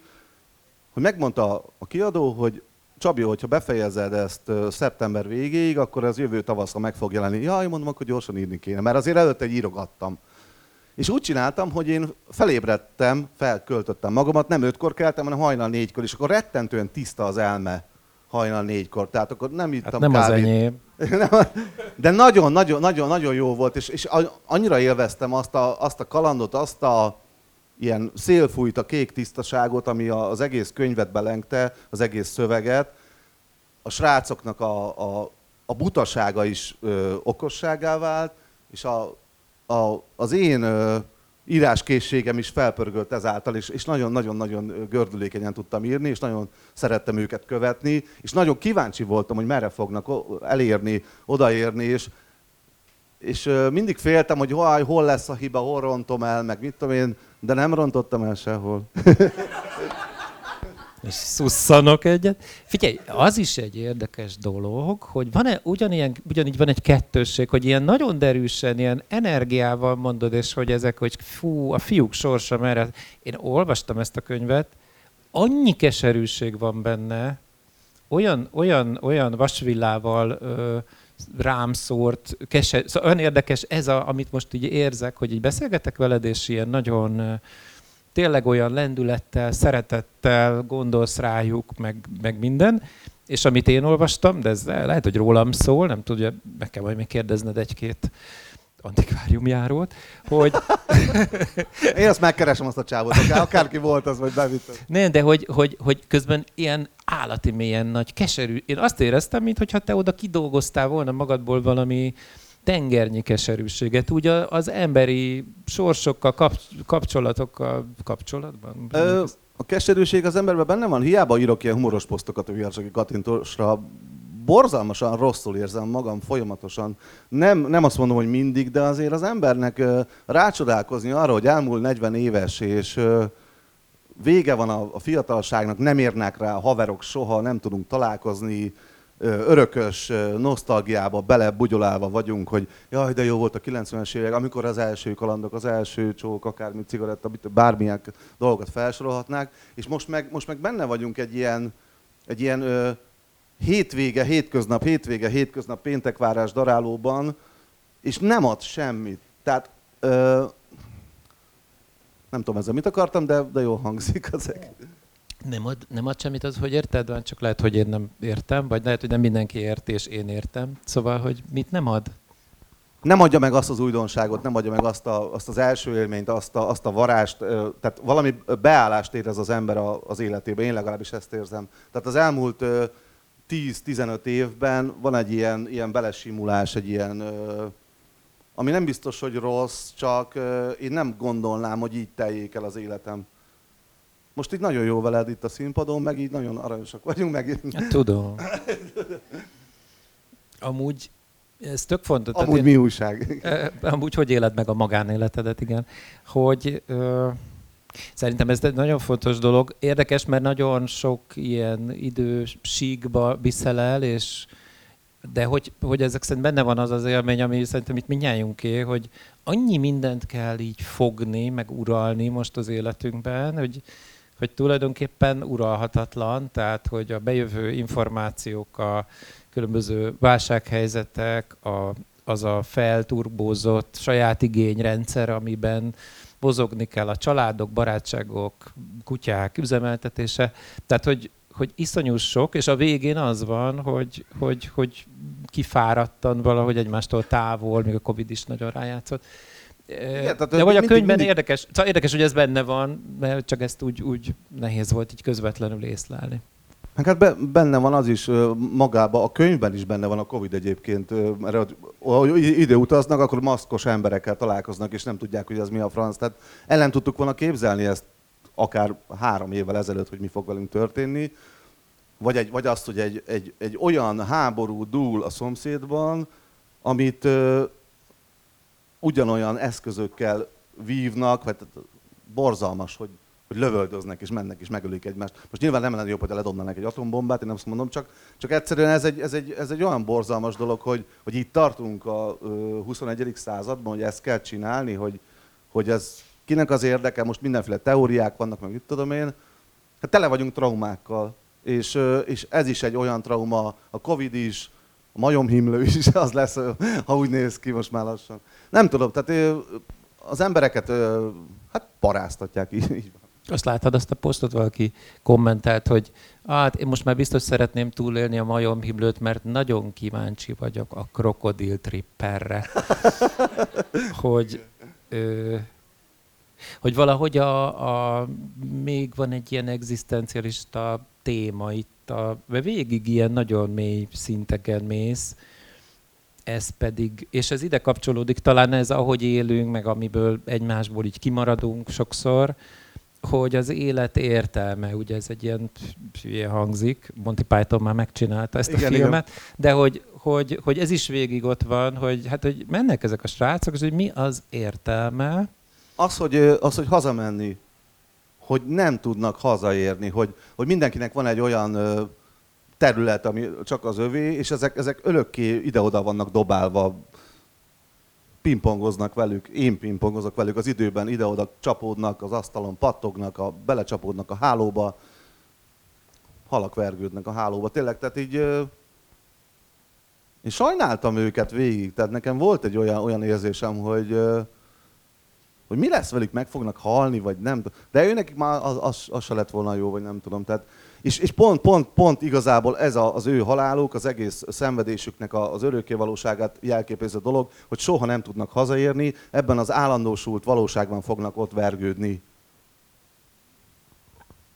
hogy megmondta a kiadó, hogy Csabi, hogyha befejezed ezt szeptember végéig, akkor ez jövő tavaszra meg fog jelenni. Jaj, mondom, akkor gyorsan írni kéne, mert azért előtte egy írogattam. És úgy csináltam, hogy én felébredtem, felköltöttem magamat, nem ötkor keltem, hanem hajnal négykor, és akkor rettentően tiszta az elme hajnal négykor. Tehát akkor nem ittam Hát nem az kávét. enyém. De nagyon, nagyon, nagyon, nagyon jó volt, és, és annyira élveztem azt a, azt a kalandot, azt a ilyen szélfújt a kék tisztaságot, ami az egész könyvet belengte, az egész szöveget. A srácoknak a, a, a butasága is ö, okosságá vált, és a, a, az én ö, íráskészségem is felpörgött ezáltal, és, nagyon-nagyon-nagyon gördülékenyen tudtam írni, és nagyon szerettem őket követni, és nagyon kíváncsi voltam, hogy merre fognak elérni, odaérni, és, és mindig féltem, hogy hol lesz a hiba, hol rontom el, meg mit tudom én, de nem rontottam el sehol. és szusszanok egyet. Figyelj, az is egy érdekes dolog, hogy van-e ugyanilyen, ugyanígy van egy kettősség, hogy ilyen nagyon derűsen, ilyen energiával mondod, és hogy ezek, hogy fú, a fiúk sorsa merre. Én olvastam ezt a könyvet, annyi keserűség van benne, olyan, olyan, olyan vasvillával ö, rám szórt, keser, szóval olyan érdekes ez, a, amit most így érzek, hogy így beszélgetek veled, és ilyen nagyon tényleg olyan lendülettel, szeretettel gondolsz rájuk, meg, meg minden, és amit én olvastam, de ez lehet, hogy rólam szól, nem tudja, meg kell majd még kérdezned egy-két antikváriumjárót, hogy Én azt megkeresem azt a csávot, akár, akárki volt az, vagy bevittem. nem, de hogy, hogy, hogy közben ilyen állati mélyen nagy, keserű. Én azt éreztem, mintha te oda kidolgoztál volna magadból valami tengernyi keserűséget, úgy az emberi sorsokkal, kap, kapcsolatokkal kapcsolatban. Ö, a keserűség az emberben benne van, hiába írok ilyen humoros posztokat a Viharsaki Katintosra, borzalmasan rosszul érzem magam folyamatosan. Nem, nem azt mondom, hogy mindig, de azért az embernek rácsodálkozni arra, hogy elmúlt 40 éves, és vége van a, a fiatalságnak, nem érnek rá a haverok soha, nem tudunk találkozni, örökös nosztalgiába belebugyolálva vagyunk, hogy jaj, de jó volt a 90-es évek, amikor az első kalandok, az első csók, akármi cigaretta, bármilyen dolgokat felsorolhatnák, és most meg, most meg benne vagyunk egy ilyen, egy ilyen ö, hétvége, hétköznap, hétvége, hétköznap péntekvárás darálóban, és nem ad semmit. Tehát ö, nem tudom ezzel mit akartam, de, de jól hangzik ezek. Nem ad, nem ad semmit az, hogy érted, van csak lehet, hogy én nem értem, vagy lehet, hogy nem mindenki ért, és én értem. Szóval, hogy mit nem ad? Nem adja meg azt az újdonságot, nem adja meg azt, a, azt az első élményt, azt a, azt a varást, tehát valami beállást érez az ember az életében, én legalábbis ezt érzem. Tehát az elmúlt 10-15 évben van egy ilyen, ilyen belesimulás, egy ilyen, ami nem biztos, hogy rossz, csak én nem gondolnám, hogy így teljék el az életem. Most így nagyon jó veled itt a színpadon, meg így nagyon aranyosak vagyunk. Meg... Hát, tudom. Amúgy ez tök fontos. Amúgy én, mi újság? Amúgy hogy éled meg a magánéletedet, igen. Hogy ö, szerintem ez egy nagyon fontos dolog. Érdekes, mert nagyon sok ilyen idő síkba viszel el, és de hogy, hogy ezek szerint benne van az az élmény, ami szerintem itt mindnyájunké, hogy annyi mindent kell így fogni, meg uralni most az életünkben, hogy, hogy tulajdonképpen uralhatatlan, tehát hogy a bejövő információk, a különböző válsághelyzetek, a, az a felturbózott saját igényrendszer, amiben mozogni kell a családok, barátságok, kutyák üzemeltetése. Tehát, hogy, hogy iszonyú sok, és a végén az van, hogy, hogy, hogy kifáradtan valahogy egymástól távol, még a Covid is nagyon rájátszott. Igen, De vagy a könyvben mindig... érdekes, szóval érdekes, hogy ez benne van, mert csak ezt úgy, úgy nehéz volt így közvetlenül észlelni. Hát benne van az is magában, a könyvben is benne van a Covid egyébként, mert ha ide utaznak, akkor maszkos emberekkel találkoznak, és nem tudják, hogy ez mi a franc. Tehát ellen tudtuk volna képzelni ezt akár három évvel ezelőtt, hogy mi fog velünk történni, vagy, egy, vagy azt, hogy egy, egy, egy olyan háború dúl a szomszédban, amit ugyanolyan eszközökkel vívnak, vagy borzalmas, hogy, hogy lövöldöznek és mennek és megölik egymást. Most nyilván nem lenne jobb, hogy ledobnának egy atombombát, én nem azt mondom, csak, csak egyszerűen ez egy, ez, egy, ez egy olyan borzalmas dolog, hogy, hogy itt tartunk a 21. században, hogy ezt kell csinálni, hogy, hogy ez kinek az érdeke, most mindenféle teóriák vannak, meg mit tudom én, hát tele vagyunk traumákkal, és, és ez is egy olyan trauma, a Covid is, a majomhimlő is az lesz, ha úgy néz ki most már lassan. Nem tudom, tehát az embereket hát paráztatják így. így van. Azt láttad azt a posztot, valaki kommentelt, hogy hát én most már biztos szeretném túlélni a majomhimlőt, mert nagyon kíváncsi vagyok a krokodil tripperre. hogy, ö, hogy valahogy a, a, még van egy ilyen egzisztencialista téma itt, a, végig ilyen nagyon mély szinteken mész, ez pedig, és ez ide kapcsolódik, talán ez ahogy élünk, meg amiből egymásból így kimaradunk sokszor, hogy az élet értelme, ugye ez egy ilyen ilyen hangzik, Monty Python már megcsinálta ezt igen, a filmet, igen. de hogy, hogy, hogy ez is végig ott van, hogy, hát, hogy mennek ezek a srácok, és hogy mi az értelme. Az, hogy, az, hogy hazamenni, hogy nem tudnak hazaérni, hogy, hogy mindenkinek van egy olyan terület, ami csak az övé, és ezek, ezek örökké ide-oda vannak dobálva, pingpongoznak velük, én pingpongozok velük az időben, ide-oda csapódnak, az asztalon pattognak, a, belecsapódnak a hálóba, halak vergődnek a hálóba. Tényleg, tehát így én sajnáltam őket végig, tehát nekem volt egy olyan, olyan érzésem, hogy, hogy mi lesz velük, meg fognak halni, vagy nem. De ő nekik már az, az, az se lett volna jó, vagy nem tudom. Tehát és, és pont, pont, pont igazából ez a, az ő haláluk, az egész szenvedésüknek az örökké valóságát jelképező dolog, hogy soha nem tudnak hazaérni, ebben az állandósult valóságban fognak ott vergődni.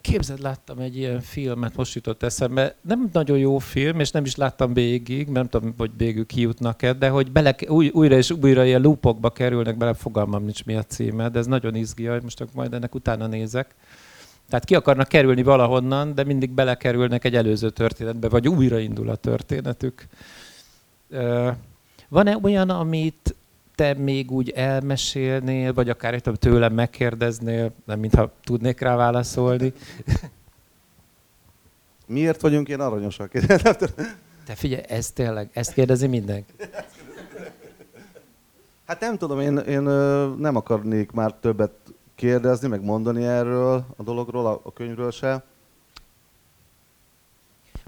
Képzeld, láttam egy ilyen filmet, most jutott eszembe. Nem nagyon jó film, és nem is láttam végig, nem tudom, hogy végül kijutnak-e, de hogy bele, új, újra és újra ilyen lúpokba kerülnek bele, fogalmam nincs mi a címe, de ez nagyon izgi, most majd ennek utána nézek. Tehát ki akarnak kerülni valahonnan, de mindig belekerülnek egy előző történetbe, vagy újraindul a történetük. Van-e olyan, amit te még úgy elmesélnél, vagy akár tőlem megkérdeznél, nem mintha tudnék rá válaszolni? Miért vagyunk ilyen aranyosak? Te figyelj, ez tényleg, ezt kérdezi mindenki. Hát nem tudom, én, én nem akarnék már többet kérdezni, meg mondani erről a dologról, a, könyvről se.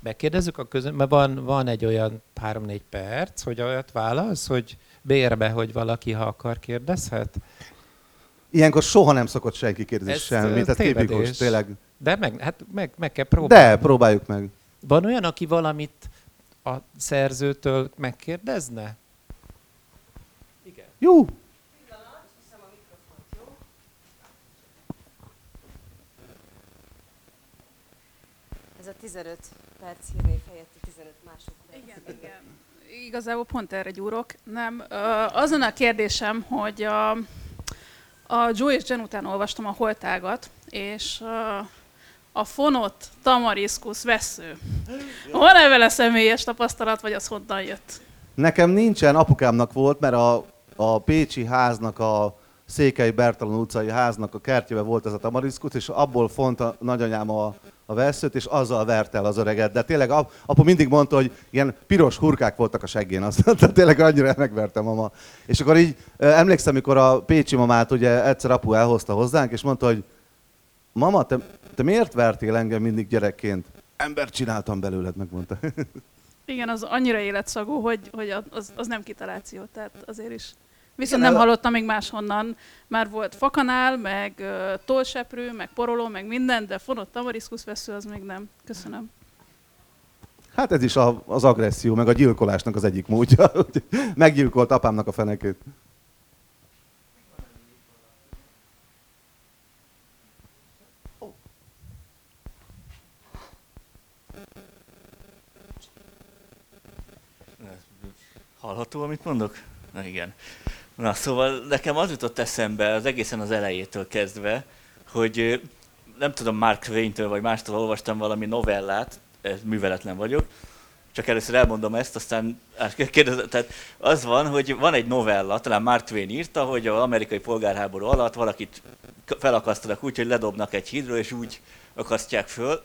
Megkérdezzük a közön, mert van, van egy olyan három-négy perc, hogy olyat válasz, hogy bérbe, hogy valaki, ha akar, kérdezhet? Ilyenkor soha nem szokott senki kérdezni semmit, ez tipikus, tényleg. De meg, hát meg, meg kell próbálni. De, próbáljuk meg. Van olyan, aki valamit a szerzőtől megkérdezne? Igen. Jó. Ez a 15 perc hírnév helyetti 15 másodperc. Igen, igen. Igazából pont erre gyúrok. Nem, azon a kérdésem, hogy a, a Joe és Jen után olvastam a holtágat, és a fonott tamariszkusz vesző. Van-e vele személyes tapasztalat, vagy az honnan jött? Nekem nincsen, apukámnak volt, mert a, a Pécsi háznak a Székely Bertalan utcai háznak a kertjébe volt ez a tamariszkusz, és abból font a nagyanyám a, a veszőt, és azzal vert el az öreget. De tényleg apu mindig mondta, hogy ilyen piros hurkák voltak a seggén, azt mondta, tényleg annyira megverte mama. És akkor így emlékszem, mikor a Pécsi mamát ugye egyszer apu elhozta hozzánk, és mondta, hogy mama, te, te miért vertél engem mindig gyerekként? Ember csináltam belőled, megmondta. Igen, az annyira életszagú, hogy, hogy az, az nem kitaláció, tehát azért is. Viszont Igen, nem hallottam még máshonnan. Már volt fakanál, meg uh, tolseprő, meg poroló, meg minden, de fonott tamariszkusz vesző az még nem. Köszönöm. Hát ez is a, az agresszió, meg a gyilkolásnak az egyik módja. Meggyilkolt apámnak a fenekét. Hallható, amit mondok? Na igen. Na szóval nekem az jutott eszembe az egészen az elejétől kezdve, hogy nem tudom, Mark Twain-től vagy mástól olvastam valami novellát, műveletlen vagyok, csak először elmondom ezt, aztán kérdezem, tehát az van, hogy van egy novella, talán Mark Twain írta, hogy az amerikai polgárháború alatt valakit felakasztanak úgy, hogy ledobnak egy hídról, és úgy akasztják föl,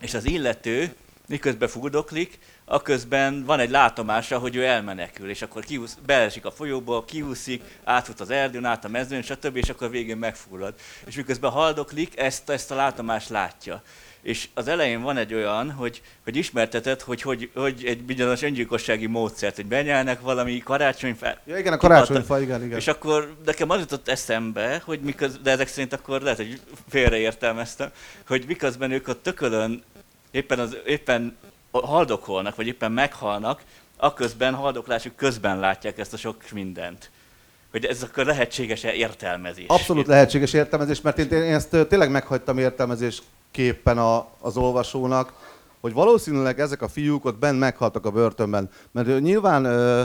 és az illető miközben furdoklik, aközben van egy látomása, hogy ő elmenekül, és akkor kiúsz, beesik a folyóba, kiúszik, átfut az erdőn, át a mezőn, stb., és akkor végén megfullad. És miközben haldoklik, ezt, ezt a látomást látja. És az elején van egy olyan, hogy, hogy ismerteted, hogy, hogy, hogy egy bizonyos öngyilkossági módszert, hogy benyelnek valami karácsonyfa. Ja, igen, a karácsonyfa, igen, igen. És akkor nekem az jutott eszembe, hogy miközben, de ezek szerint akkor lehet, hogy félreértelmeztem, hogy miközben ők ott tökölön éppen, az, éppen haldokolnak, vagy éppen meghalnak, aközben haldoklásuk közben látják ezt a sok mindent. Hogy ez akkor lehetséges-e értelmezés? Abszolút lehetséges értelmezés, mert én, én ezt tényleg meghagytam értelmezésképpen a, az olvasónak, hogy valószínűleg ezek a fiúk ott benn meghaltak a börtönben. Mert nyilván ö,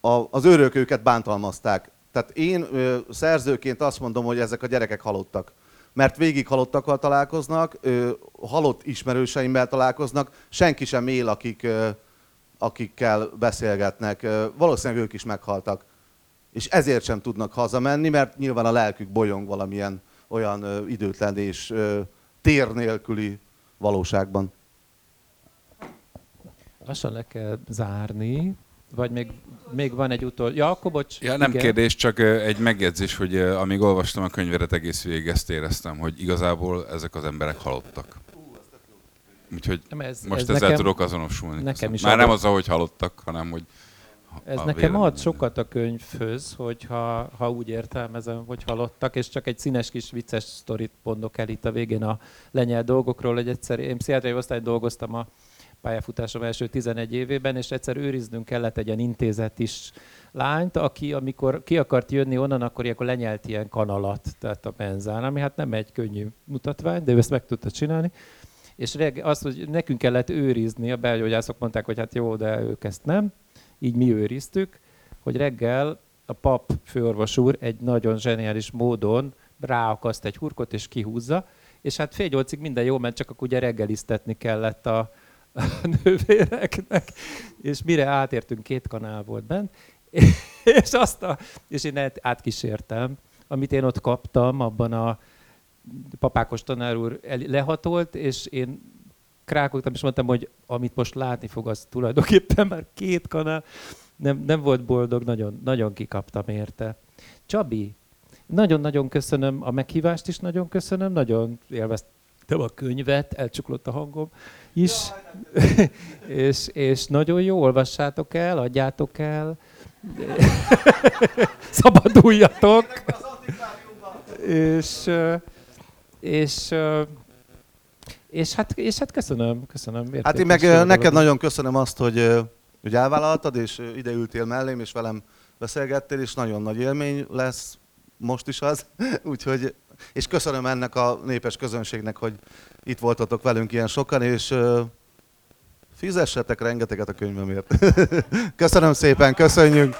a, az őrök őket bántalmazták. Tehát én ö, szerzőként azt mondom, hogy ezek a gyerekek halottak mert végig halottakkal találkoznak, halott ismerőseimmel találkoznak, senki sem él, akik, akikkel beszélgetnek. Valószínűleg ők is meghaltak. És ezért sem tudnak hazamenni, mert nyilván a lelkük bolyong valamilyen olyan időtlen és tér nélküli valóságban. Lassan le kell zárni. Vagy még, még van egy utol... Ja, akkor bocs. Ja, nem igen. kérdés, csak egy megjegyzés, hogy amíg olvastam a könyveret, egész végig ezt éreztem, hogy igazából ezek az emberek halottak. Úgyhogy nem, ez, most ez ezzel nekem, tudok azonosulni. Nekem is Már adott. nem az, ahogy halottak, hanem hogy ez nekem ad sokat a könyvhöz, hogyha ha úgy értelmezem, hogy halottak, és csak egy színes kis vicces sztorit mondok el itt a végén a lenyel dolgokról, hogy egyszer én pszichiátriai osztályon dolgoztam a pályafutásom első 11 évében, és egyszer őriznünk kellett egy ilyen intézet is lányt, aki amikor ki akart jönni onnan, akkor ilyenkor lenyelt ilyen kanalat, tehát a benzán, ami hát nem egy könnyű mutatvány, de ő ezt meg tudta csinálni. És azt, hogy nekünk kellett őrizni, a belgyógyászok mondták, hogy hát jó, de ők ezt nem, így mi őriztük, hogy reggel a pap főorvos úr egy nagyon zseniális módon ráakaszt egy hurkot és kihúzza, és hát fél nyolcig minden jó ment, csak akkor ugye reggeliztetni kellett a, a nővéreknek, és mire átértünk, két kanál volt bent, és, azt a, és én átkísértem, amit én ott kaptam, abban a papákos tanár úr lehatolt, és én krákoltam, és mondtam, hogy amit most látni fog, az tulajdonképpen már két kanál. Nem, nem volt boldog, nagyon, nagyon kikaptam érte. Csabi, nagyon-nagyon köszönöm a meghívást is, nagyon köszönöm, nagyon élveztem a könyvet, elcsuklott a hangom is, és, és nagyon jó, olvassátok el, adjátok el, szabaduljatok, és, és, és, hát, és hát köszönöm, köszönöm. Hát én meg neked nagyon köszönöm azt, hogy, hogy elvállaltad, és ide ültél mellém, és velem beszélgettél, és nagyon nagy élmény lesz most is az. Úgyhogy, és köszönöm ennek a népes közönségnek, hogy itt voltatok velünk ilyen sokan, és fizessetek rengeteget a könyvemért. köszönöm szépen, köszönjük!